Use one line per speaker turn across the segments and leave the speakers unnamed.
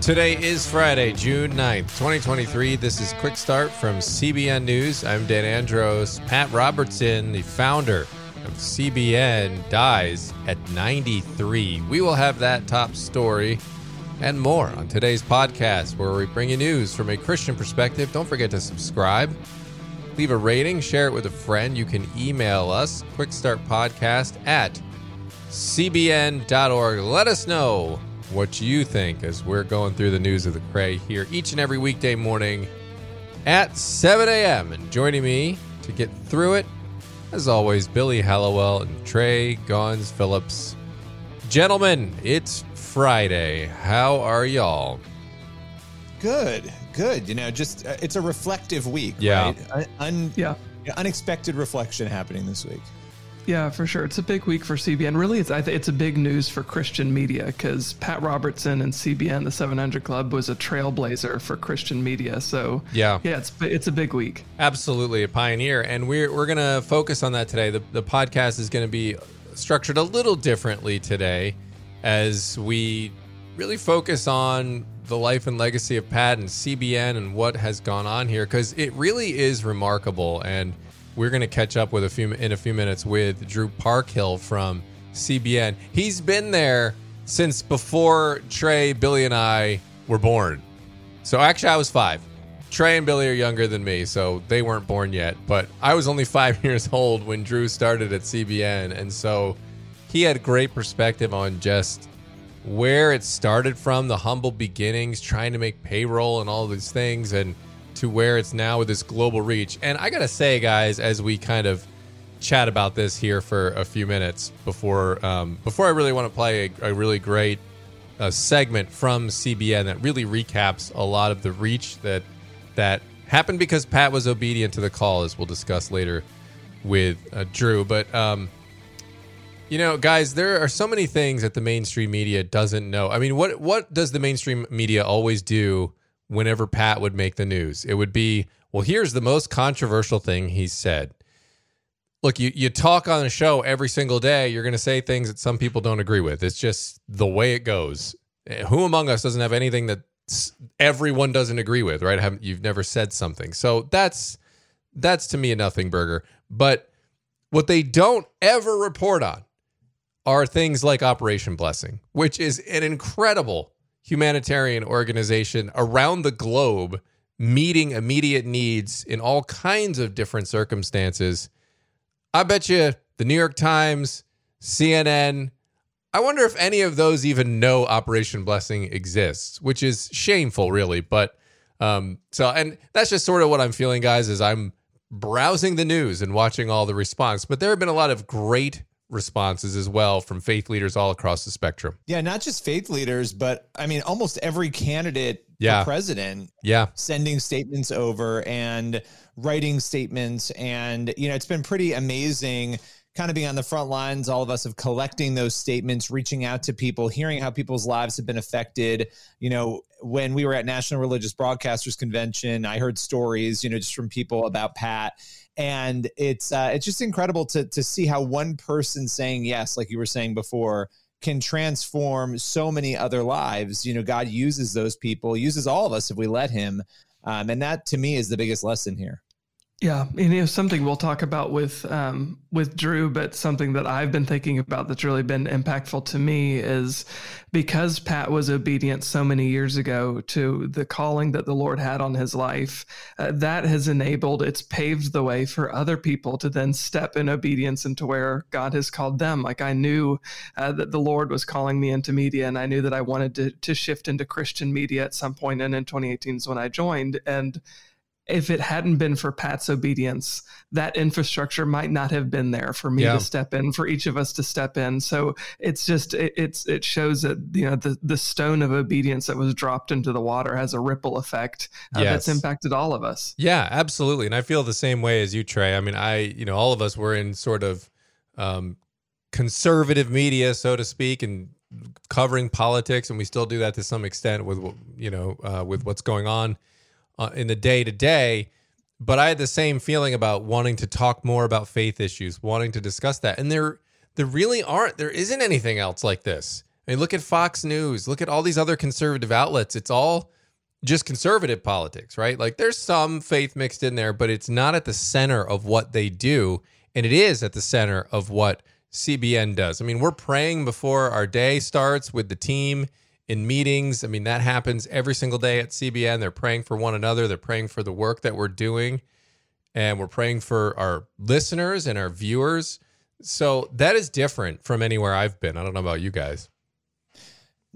Today is Friday, June 9th, 2023. This is Quick Start from CBN News. I'm Dan Andros. Pat Robertson, the founder of CBN, dies at 93. We will have that top story and more on today's podcast, where we bring you news from a Christian perspective. Don't forget to subscribe, leave a rating, share it with a friend. You can email us, quickstartpodcast at cbn.org. Let us know what you think as we're going through the news of the Cray here each and every weekday morning at 7 a.m. And joining me to get through it, as always, Billy Hallowell and Trey Goins Phillips. Gentlemen, it's Friday. How are y'all?
Good, good. You know, just uh, it's a reflective week.
Yeah.
Right? Un- un-
Yeah.
Unexpected reflection happening this week.
Yeah, for sure. It's a big week for CBN. Really, it's I th- it's a big news for Christian media because Pat Robertson and CBN, the 700 Club, was a trailblazer for Christian media. So
Yeah.
yeah, it's it's a big week.
Absolutely, a pioneer. And we're, we're going to focus on that today. The, the podcast is going to be structured a little differently today as we really focus on the life and legacy of Pat and CBN and what has gone on here because it really is remarkable. And we're going to catch up with a few in a few minutes with Drew Parkhill from CBN. He's been there since before Trey, Billy, and I were born. So actually, I was five. Trey and Billy are younger than me, so they weren't born yet. But I was only five years old when Drew started at CBN, and so he had great perspective on just where it started from, the humble beginnings, trying to make payroll and all these things, and to where it's now with this global reach. And I gotta say, guys, as we kind of chat about this here for a few minutes before um, before I really want to play a, a really great uh, segment from CBN that really recaps a lot of the reach that that happened because Pat was obedient to the call, as we'll discuss later with uh, Drew. But um, you know, guys, there are so many things that the mainstream media doesn't know. I mean, what what does the mainstream media always do whenever Pat would make the news? It would be, well, here's the most controversial thing he said. Look, you, you talk on a show every single day, you're going to say things that some people don't agree with. It's just the way it goes. Eh, Who among us doesn't have anything that everyone doesn't agree with, right? Haven't- You've never said something. So that's that's to me a nothing burger. But what they don't ever report on are things like Operation Blessing, which is an incredible humanitarian organization around the globe meeting immediate needs in all kinds of different circumstances. I bet you the New York Times, CNN, I wonder if any of those even know Operation Blessing exists, which is shameful, really. But um, so, and that's just sort of what I'm feeling, guys, as I'm browsing the news and watching all the response. But there have been a lot of great responses as well from faith leaders all across the spectrum.
Yeah, not just faith leaders, but I mean, almost every candidate
Yeah.
for president
Yeah.
sending statements over and writing statements. And, you know, it's been pretty amazing kind of being on the front lines, all of us of collecting those statements, reaching out to people, hearing how people's lives have been affected. You know, when we were at National Religious Broadcasters Convention, I heard stories, you know, just from people about Pat. And it's uh, it's just incredible to to see how one person saying yes, like you were saying before, can transform so many other lives. You know, God uses those people, uses all of us if we let Him, um, and that to me is the biggest lesson here.
Yeah, and it's something we'll talk about with um, with Drew, but something that I've been thinking about that's really been impactful to me is because Pat was obedient so many years ago to the calling that the Lord had on his life. Uh, that has enabled, it's paved the way for other people to then step in obedience into where God has called them. Like I knew uh, that the Lord was calling me into media, and I knew that I wanted to to shift into Christian media at some point. And in 2018 is when I joined, and if it hadn't been for Pat's obedience, that infrastructure might not have been there for me
Yeah.
to step in, for each of us to step in. So it's just it, it's it shows that you know the the stone of obedience that was dropped into the water has a ripple effect uh, that's impacted all of us.
Yeah, absolutely. And I feel the same way as you, Trey. I mean, I, you know, all of us were in sort of um, conservative media, so to speak, and covering politics, and we still do that to some extent with, you know, uh, with what's going on uh, in the day to day. But I had the same feeling about wanting to talk more about faith issues, wanting to discuss that, and there, there really aren't. There isn't anything else like this. I mean, look at Fox News, look at all these other conservative outlets. It's all just conservative politics, right? Like there's some faith mixed in there, but it's not at the center of what they do. And it is at the center of what CBN does. I mean, we're praying before our day starts with the team in meetings. I mean, that happens every single day at CBN. They're praying for one another, they're praying for the work that we're doing, and we're praying for our listeners and our viewers. So that is different from anywhere I've been. I don't know about you guys.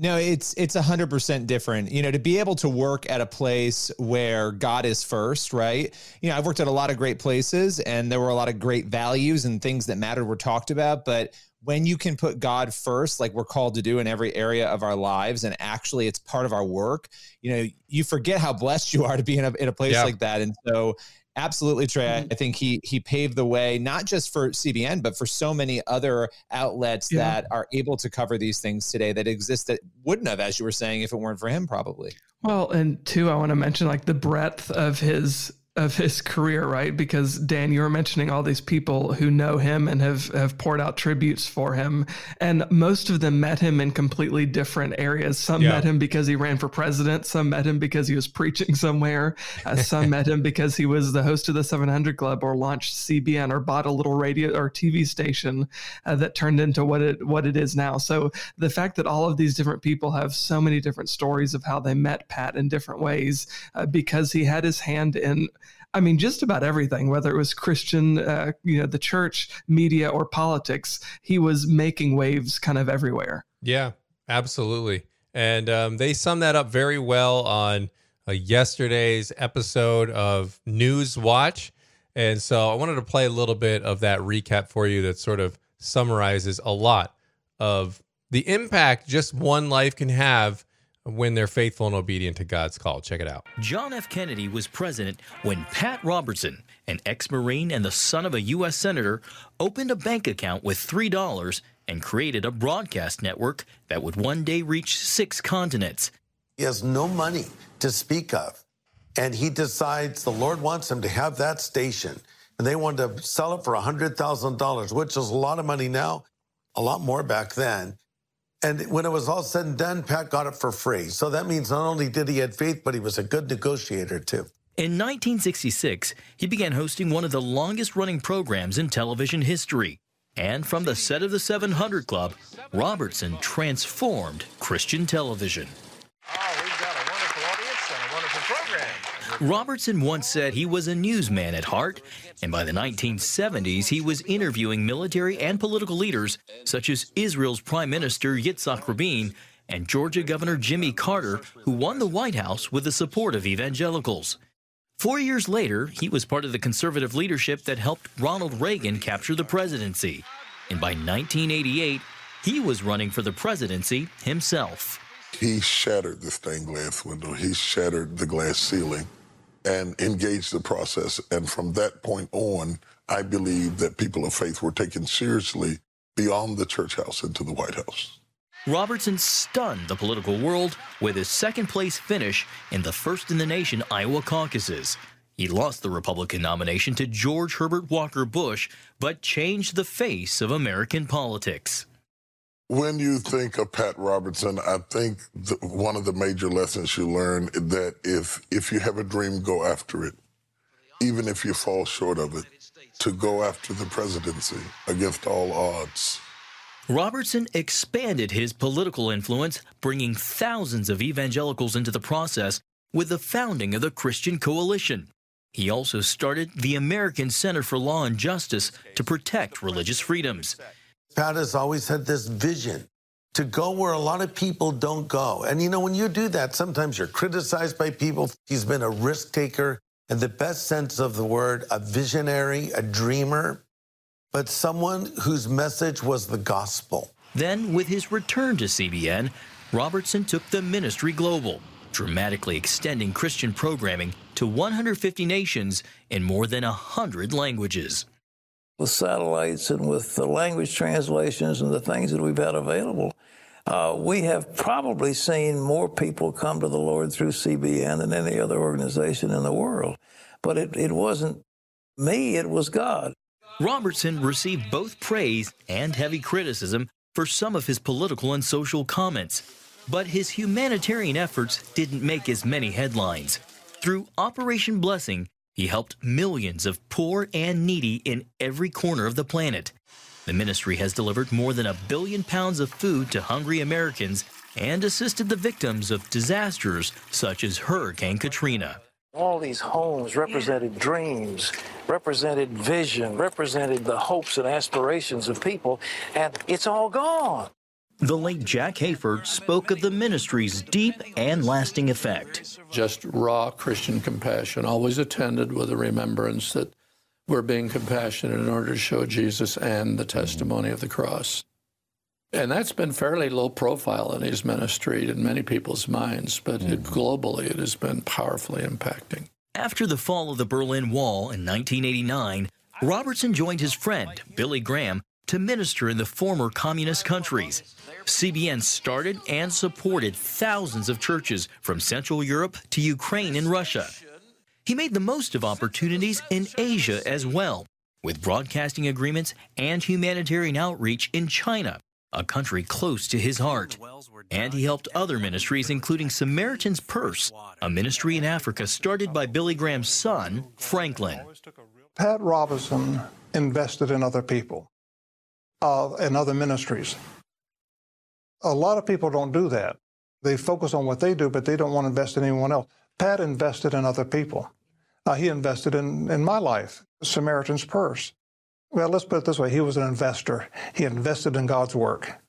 No, it's it's a hundred percent different. You know, to be able to work at a place where God is first, right? You know, I've worked at a lot of great places, and there were a lot of great values and things that mattered were talked about. But when you can put God first, like we're called to do in every area of our lives, and actually it's part of our work, you know, you forget how blessed you are to be in a in a place yeah. like that. And so Absolutely, Trey. Mm-hmm. I think he he paved the way not just for CBN, but for so many other outlets yeah. that are able to cover these things today that exist that wouldn't have, as you were saying, if it weren't for him, probably.
Well, and two, I want to mention like the breadth of his of his career, right? Because Dan, you were mentioning all these people who know him and have have poured out tributes for him, and most of them met him in completely different areas. Some yeah. met him because he ran for president. Some met him because he was preaching somewhere. Uh, some met him because he was the host of the 700 Club or launched CBN or bought a little radio or TV station uh, that turned into what it what it is now. So the fact that all of these different people have so many different stories of how they met Pat in different ways uh, because he had his hand in I mean, just about everything, whether it was Christian, uh, you know, the church, media, or politics, he was making waves kind of everywhere.
Yeah, absolutely. And um, they sum that up very well on uh, yesterday's episode of News Watch. And so I wanted to play a little bit of that recap for you that sort of summarizes a lot of the impact just one life can have when they're faithful and obedient to God's call. Check it out.
John F. Kennedy was president when Pat Robertson, an ex Marine and the son of a U.S. Senator, opened a bank account with $3 and created a broadcast network that would one day reach six continents.
He has no money to speak of. And he decides the Lord wants him to have that station. And they wanted to sell it for $100,000, which is a lot of money now, a lot more back then. And when it was all said and done, Pat got it for free. So that means not only did he have faith, but he was a good negotiator too.
In 1966, he began hosting one of the longest running programs in television history. And from the set of the 700 Club, Robertson transformed Christian television.
Oh, we've got a wonderful audience and a wonderful program.
Robertson once said he was a newsman at heart, and by the 1970s, he was interviewing military and political leaders such as Israel's Prime Minister Yitzhak Rabin and Georgia Governor Jimmy Carter, who won the White House with the support of evangelicals. Four years later, he was part of the conservative leadership that helped Ronald Reagan capture the presidency. And by 1988, he was running for the presidency himself.
He shattered the stained glass window, he shattered the glass ceiling and engage the process. And from that point on, I believe that people of faith were taken seriously beyond the church house into the White House.
Robertson stunned the political world with his second place finish in the first in the nation Iowa caucuses. He lost the Republican nomination to George Herbert Walker Bush, but changed the face of American politics.
When you think of Pat Robertson, I think the, one of the major lessons you learn is that if if you have a dream, go after it, even if you fall short of it. To go after the presidency against all odds.
Robertson expanded his political influence, bringing thousands of evangelicals into the process with the founding of the Christian Coalition. He also started the American Center for Law and Justice to protect religious freedoms.
Pat has always had this vision to go where a lot of people don't go. And you know, when you do that, sometimes you're criticized by people. He's been a risk taker in the best sense of the word, a visionary, a dreamer, but someone whose message was the gospel.
Then, with his return to CBN, Robertson took the ministry global, dramatically extending Christian programming to 150 nations in more than 100 languages
with satellites and with the language translations and the things that we've had available, uh, we have probably seen more people come to the Lord through CBN than any other organization in the world. But it, it wasn't me, it was God.
Robertson received both praise and heavy criticism for some of his political and social comments. But his humanitarian efforts didn't make as many headlines. Through Operation Blessing, he helped millions of poor and needy in every corner of the planet. The ministry has delivered more than a billion pounds of food to hungry Americans and assisted the victims of disasters such as Hurricane Katrina.
All these homes represented dreams, represented vision, represented the hopes and aspirations of people, and it's all gone.
The late Jack Hayford spoke of the ministry's deep and lasting effect.
Just raw Christian compassion, always attended with a remembrance that we're being compassionate in order to show Jesus and the testimony of the cross. And that's been fairly low profile in his ministry in many people's minds, but it, mm. globally it has been powerfully impacting.
After the fall of the Berlin Wall in 1989, Robertson joined his friend, Billy Graham, to minister in the former communist countries. CBN started and supported thousands of churches from Central Europe to Ukraine and Russia. He made the most of opportunities in Asia as well, with broadcasting agreements and humanitarian outreach in China, a country close to his heart. And he helped other ministries, including Samaritan's Purse, a ministry in Africa started by Billy Graham's son, Franklin.
Pat Robertson invested in other people uh, and other ministries. A lot of people don't do that. They focus on what they do, but they don't want to invest in anyone else. Pat invested in other people. Uh, he invested in, in my life, Samaritan's Purse. Well, let's put it this way he was an investor, he invested in God's work.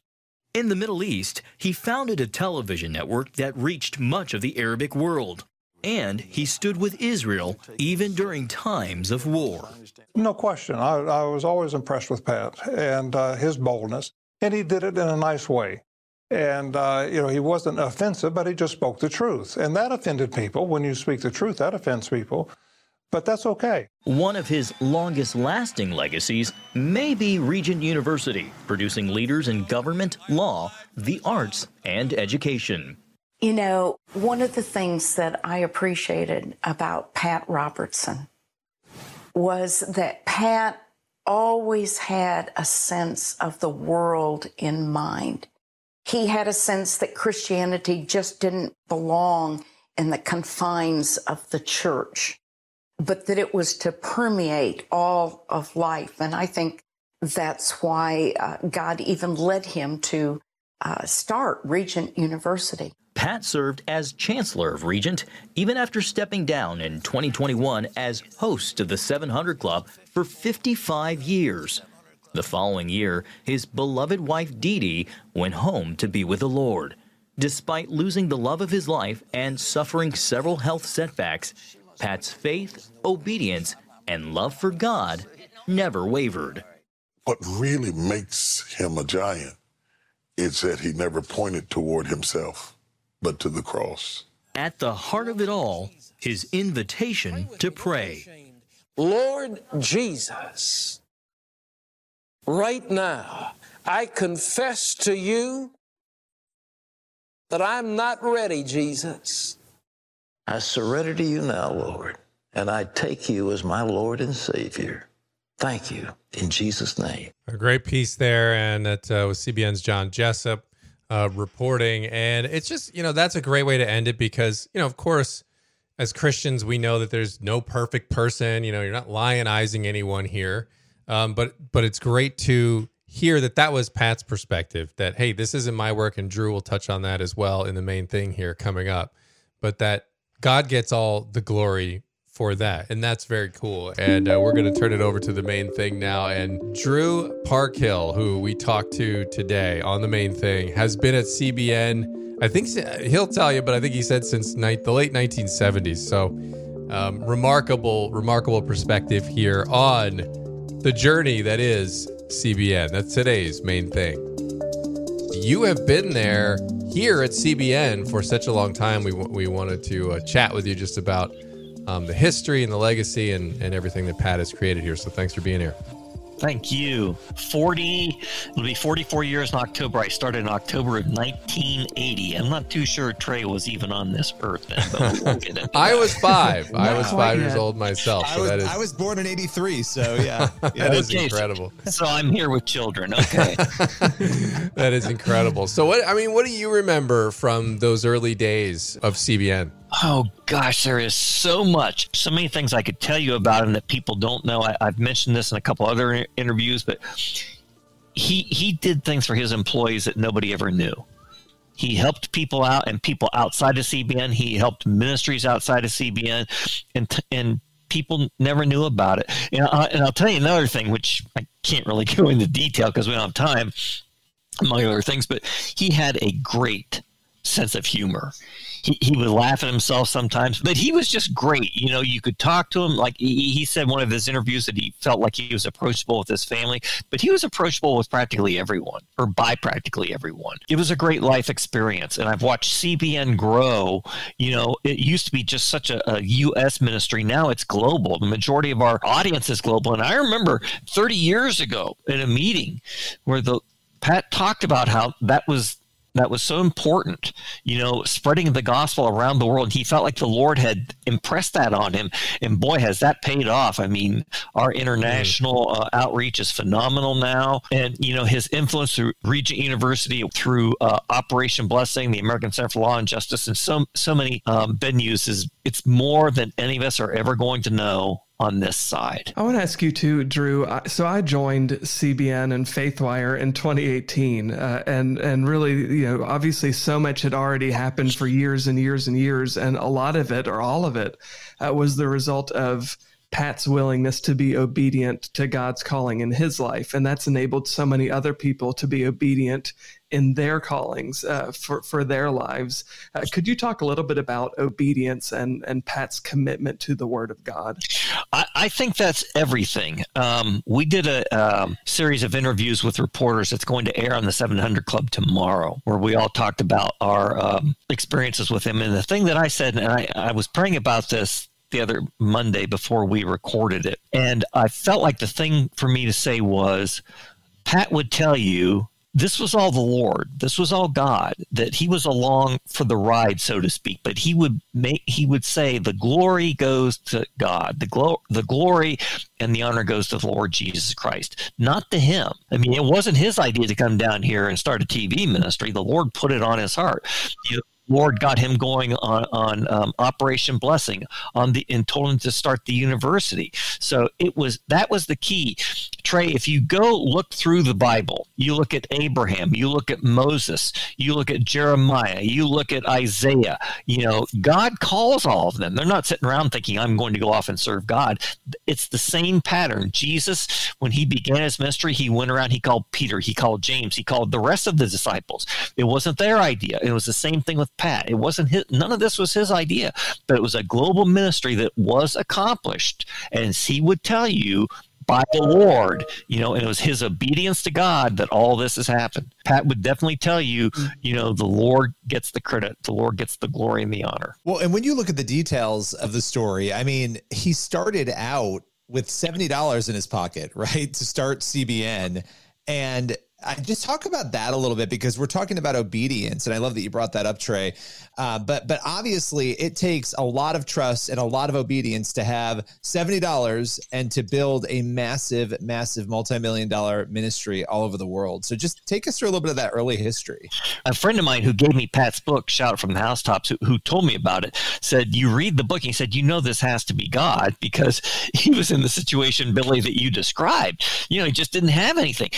In the Middle East, he founded a television network that reached much of the Arabic world. And he stood with Israel even during times of war.
No question. I, I was always impressed with Pat and uh, his boldness, and he did it in a nice way. And, uh, you know, he wasn't offensive, but he just spoke the truth. And that offended people. When you speak the truth, that offends people. But that's okay.
One of his longest lasting legacies may be Regent University, producing leaders in government, law, the arts, and education.
You know, one of the things that I appreciated about Pat Robertson was that Pat always had a sense of the world in mind. He had a sense that Christianity just didn't belong in the confines of the church, but that it was to permeate all of life. And I think that's why uh, God even led him to uh, start Regent University.
Pat served as Chancellor of Regent even after stepping down in 2021 as host of the 700 Club for 55 years. The following year, his beloved wife Dee Dee went home to be with the Lord. Despite losing the love of his life and suffering several health setbacks, Pat's faith, obedience, and love for God never wavered.
What really makes him a giant is that he never pointed toward himself, but to the cross.
At the heart of it all, his invitation to pray.
Lord Jesus, right now, I confess to you that I'm not ready, Jesus.
I surrender to you now, Lord, and I take you as my Lord and Savior. Thank you in Jesus' name.
A great piece there, and that uh, was CBN's John Jessup uh, reporting. And it's just, you know, that's a great way to end it because, you know, of course, as Christians, we know that there's no perfect person. You know, you're not lionizing anyone here, um, but but it's great to hear that that was Pat's perspective. That hey, this isn't my work, and Drew will touch on that as well in the main thing here coming up. But that God gets all the glory for that. And that's very cool. And uh, we're going to turn it over to the main thing now. And Drew Parkhill, who we talked to today on the main thing, has been at CBN. I think he'll tell you, but I think he said since the late 1970s. So um, remarkable, remarkable perspective here on the journey that is CBN. That's today's main thing. You have been there here at CBN for such a long time. We, we wanted to uh, chat with you just about um, the history and the legacy and, and everything that Pat has created here. So thanks for being here.
Thank you. 40, it'll be 44 years in October. I started in October of 1980. I'm not too sure Trey was even on this earth then, but we won't get into
I was five. I was
quite
five years old myself.
I was,
that is
I was born in 83, so yeah. yeah.
that is
Okay, so-
incredible.
So I'm here with children. Okay.
that is incredible. So what I mean, what do you remember from those early days of CBN?
Oh gosh, there is so much, so many things I could tell you about him that people don't know. I, I've mentioned this in a couple other interviews, but he he did things for his employees that nobody ever knew. He helped people out and people outside of CBN. He helped ministries outside of CBN, and and people never knew about it. And, I, and I'll tell you another thing, which I can't really go into detail because we don't have time, among other things. But he had a great sense of humor. He, he would laugh at himself sometimes, but he was just great. You know, you could talk to him. Like he, he said one of his interviews that he felt like he was approachable with his family, but he was approachable with practically everyone or by practically everyone. It was a great life experience. And I've watched CBN grow. You know, it used to be just such a, a U.S. ministry. Now it's global. The majority of our audience is global. And I remember 30 years ago in a meeting where the Pat talked about how that was that was so important, you know, spreading the gospel around the world. He felt like the Lord had impressed that on him. And boy, has that paid off. I mean, our international uh, outreach is phenomenal now. And, you know, his influence through Regent University, through uh, Operation Blessing, the American Center for Law and Justice, and so, so many um, venues is it's more than any of us are ever going to know on this side.
I want to ask you too, Drew. So I joined CBN and FaithWire in 2018, uh, and and really, you know, obviously, so much had already happened for years and years and years, and a lot of it, or all of it, uh, was the result of Pat's willingness to be obedient to God's calling in his life, and that's enabled so many other people to be obedient in their callings uh, for for their lives. Uh, could you talk a little bit about obedience and and Pat's commitment to the Word of God?
I, I think that's everything. Um, we did a um, series of interviews with reporters that's going to air on the 700 Club tomorrow, where we all talked about our um, experiences with him. And the thing that I said, and I, I was praying about this the other Monday before we recorded it, and I felt like the thing for me to say was, Pat would tell you this was all the Lord. This was all God. That He was along for the ride, so to speak. But He would make He would say the glory goes to God. The glo- the glory and the honor goes to the Lord Jesus Christ, not to Him. I mean, it wasn't His idea to come down here and start a TV ministry. The Lord put it on His heart. You Lord got him going on on um, Operation Blessing on the and told him to start the university. So it was that was the key. Trey, if you go look through the Bible, you look at Abraham, you look at Moses, you look at Jeremiah, you look at Isaiah. You know, God calls all of them. They're not sitting around thinking I'm going to go off and serve God. It's the same pattern. Jesus, when he began his ministry, he went around. He called Peter, he called James, he called the rest of the disciples. It wasn't their idea. It was the same thing with Pat. It wasn't his, none of this was his idea, but it was a global ministry that was accomplished. And he would tell you, by the Lord, you know, and it was his obedience to God that all this has happened. Pat would definitely tell you, mm-hmm. you know, the Lord gets the credit, the Lord gets the glory and the honor.
Well, and when you look at the details of the story, I mean, he started out with $70 in his pocket, right? To start CBN. And I just talk about that a little bit because we're talking about obedience, and I love that you brought that up, Trey. Uh, but but obviously, it takes a lot of trust and a lot of obedience to have seventy dollars and to build a massive, massive multi-million dollar ministry all over the world. So just take us through a little bit of that early history.
a friend of mine who gave me Pat's book, Shout from the Housetops, who, who told me about it, said, You read the book. He said, You know, this has to be God because he was in the situation, Billy, that you described. You know, he just didn't have anything.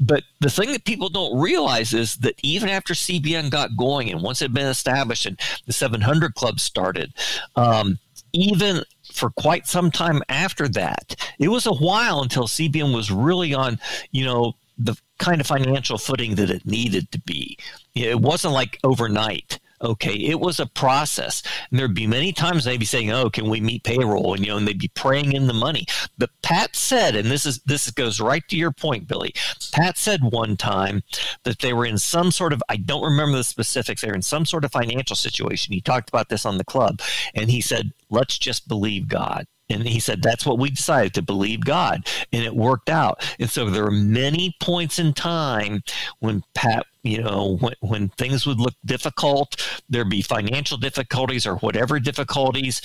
But the thing that people don't realize is that even after CBN got going and once it had been established and the 700 Club started, um, even for quite some time after that, it was a while until CBN was really on, you know, the kind of financial footing that it needed to be. It wasn't like overnight. Okay, it was a process. And there'd be many times they'd be saying, "Oh, can we meet payroll?" And you know, and they'd be praying in the money. But Pat said, and this is this goes right to your point, Billy. Pat said one time that they were in some sort of I don't remember the specifics. They were in some sort of financial situation. He talked about this on the club, and he said, "Let's just believe God." And he said, that's what we decided to believe God. And it worked out. And so there are many points in time when Pat, you know, when, when things would look difficult, there'd be financial difficulties or whatever difficulties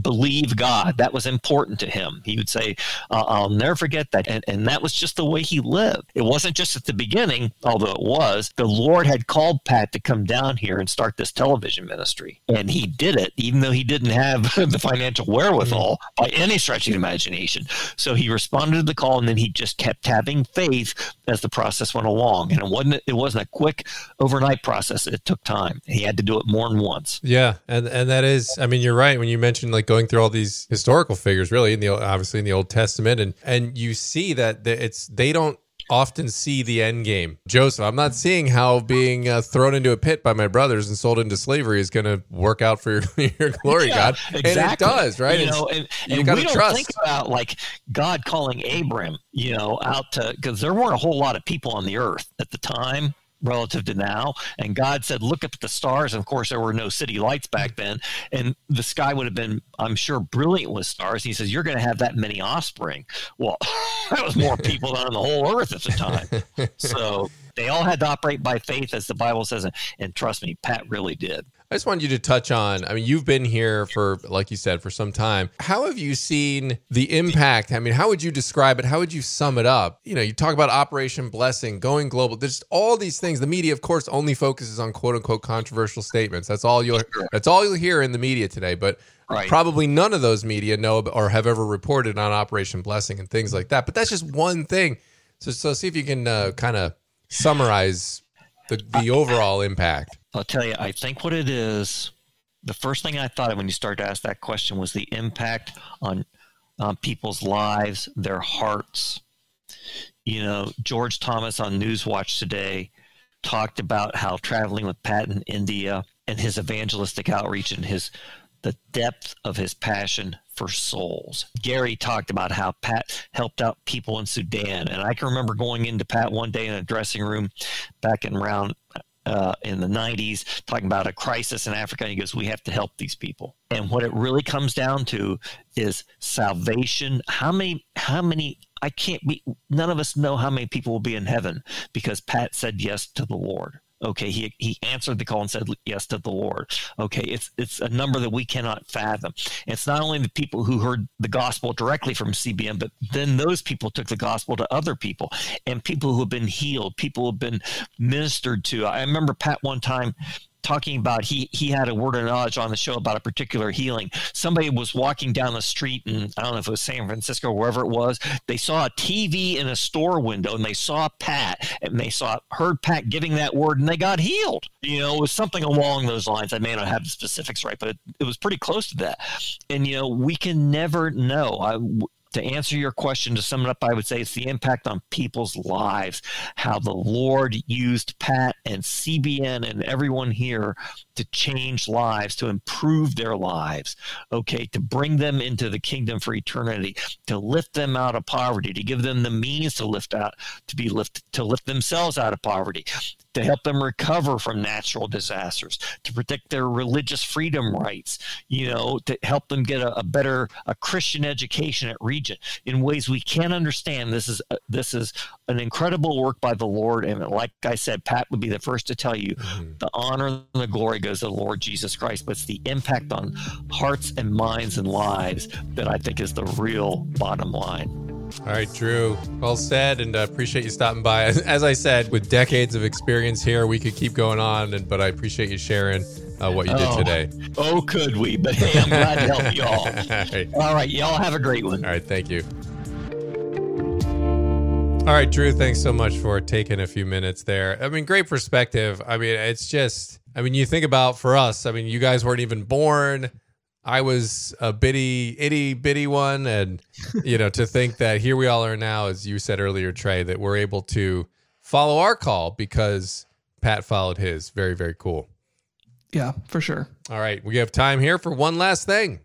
believe God. That was important to him. He would say, uh, I'll never forget that. And, and that was just the way he lived. It wasn't just at the beginning, although it was. The Lord had called Pat to come down here and start this television ministry. And he did it, even though he didn't have the financial wherewithal by any stretch of the imagination. So he responded to the call and then he just kept having faith as the process went along. And it wasn't it wasn't a quick overnight process. It took time. He had to do it more than once.
Yeah, and and that is, I mean, you're right when you mentioned like going through all these historical figures, really in the obviously in the Old Testament, and and you see that it's they don't often see the end game. Joseph, I'm not seeing how being uh, thrown into a pit by my brothers and sold into slavery is going to work out for your, your glory,
Yeah,
God.
Exactly.
And it does, right?
You know, and,
you
and
got
we
to
don't
trust.
think about like God calling Abram, you know, out to because there weren't a whole lot of people on the earth at the time relative to now. And god said look up at the stars. And of course there were no city lights back mm. then. And the sky would have been i'm sure brilliant with stars. And he says you're going to have that many offspring. Well that was more people than on the whole earth at the time. So they all had to operate by faith as the bible says. And, and trust me pat really did
I just wanted you to touch on. I mean, you've been here for, like you said, for some time. How have you seen the impact? I mean, how would you describe it? How would you sum it up? You know, you talk about Operation Blessing, going global. There's all these things. The media, of course, only focuses on quote unquote controversial statements. That's all you'll. That's all you'll hear in the media today. But
Right.
probably none of those media know or have ever reported on Operation Blessing and things like that. But that's just one thing. So, so see if you can uh, kind of summarize the the overall impact.
I'll tell you, I think what it is, the first thing I thought of when you started to ask that question was the impact on on people's lives, their hearts. You know, George Thomas on Newswatch today talked about how traveling with Pat in India and his evangelistic outreach and his the depth of his passion for souls. Gary talked about how Pat helped out people in Sudan, and I can remember going into Pat one day in a dressing room back in around uh, in the 90s talking about a crisis in Africa. And he goes, We have to help these people. And what it really comes down to is salvation. How many, how many, I can't be, none of us know how many people will be in heaven because Pat said yes to the Lord. Okay, he, he answered the call and said yes to the Lord. Okay, it's it's a number that we cannot fathom. It's not only the people who heard the gospel directly from CBN, but then those people took the gospel to other people and people who have been healed, people who have been ministered to. I remember Pat one time talking about he he had a word of knowledge on the show about a particular healing. Somebody was walking down the street and I don't know if it was San Francisco or wherever it was. They saw a TV in a store window and they saw Pat and they saw heard Pat giving that word and they got healed. You know, it was something along those lines. I may not have the specifics right, but it, it was pretty close to that. And you know, we can never know. I, to answer your question, to sum it up, I would say it's the impact on people's lives, how the Lord used Pat and CBN and everyone here to change lives, to improve their lives, okay, to bring them into the kingdom for eternity, to lift them out of poverty, to give them the means to lift out, to be lift, to lift themselves out of poverty, to help them recover from natural disasters, to protect their religious freedom rights, you know, to help them get a, a better a Christian education at Regent in ways we can't understand. This is uh, this is an incredible work by the Lord, and like I said, Pat would be the first to tell you, the honor and the glory goes to the Lord Jesus Christ, but it's the impact on hearts and minds and lives that I think is the real bottom line.
All right, Drew. Well said, and uh, appreciate you stopping by. As, as I said, with decades of experience here, we could keep going on, and but I appreciate you sharing uh, what you did
Oh.
today.
Oh, could we? But hey, I'm glad to help you all.
all right.
All right, y'all have a great one.
All right, thank you. All right, Drew, thanks so much for taking a few minutes there. I mean, great perspective. I mean, it's just, I mean, you think about for us, I mean, you guys weren't even born. I was a bitty, itty bitty one. And, you know, to think that here we all are now, as you said earlier, Trey, that we're able to follow our call because Pat followed his. Very, very cool.
Yeah, for sure.
All right, we have time here for one last thing.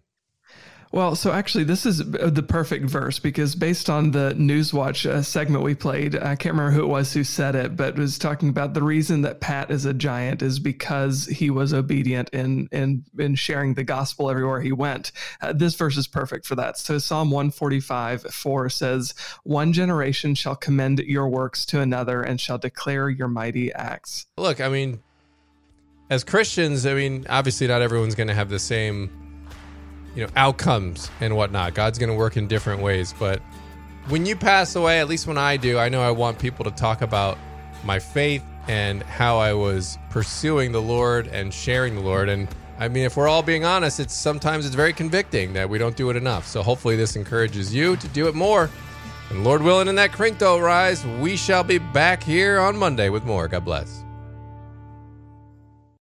Well, so actually, this is the perfect verse because based on the Newswatch uh, segment we played, I can't remember who it was who said it, but was talking about the reason that Pat is a giant is because he was obedient in in in sharing the gospel everywhere he went. Uh, this verse is perfect for that. So Psalm 145 4 says, "One generation shall commend your works to another and shall declare your mighty acts."
Look, I mean, as Christians, I mean, obviously not everyone's going to have the same you know outcomes and whatnot. God's going to work in different ways, but when you pass away, at least when I do, I know I want people to talk about my faith and how I was pursuing the Lord and sharing the Lord. And I mean, if we're all being honest, it's sometimes it's very convicting that we don't do it enough. So hopefully, this encourages you to do it more. And Lord willing, in that crink though rise, we shall be back here on Monday with more. God bless.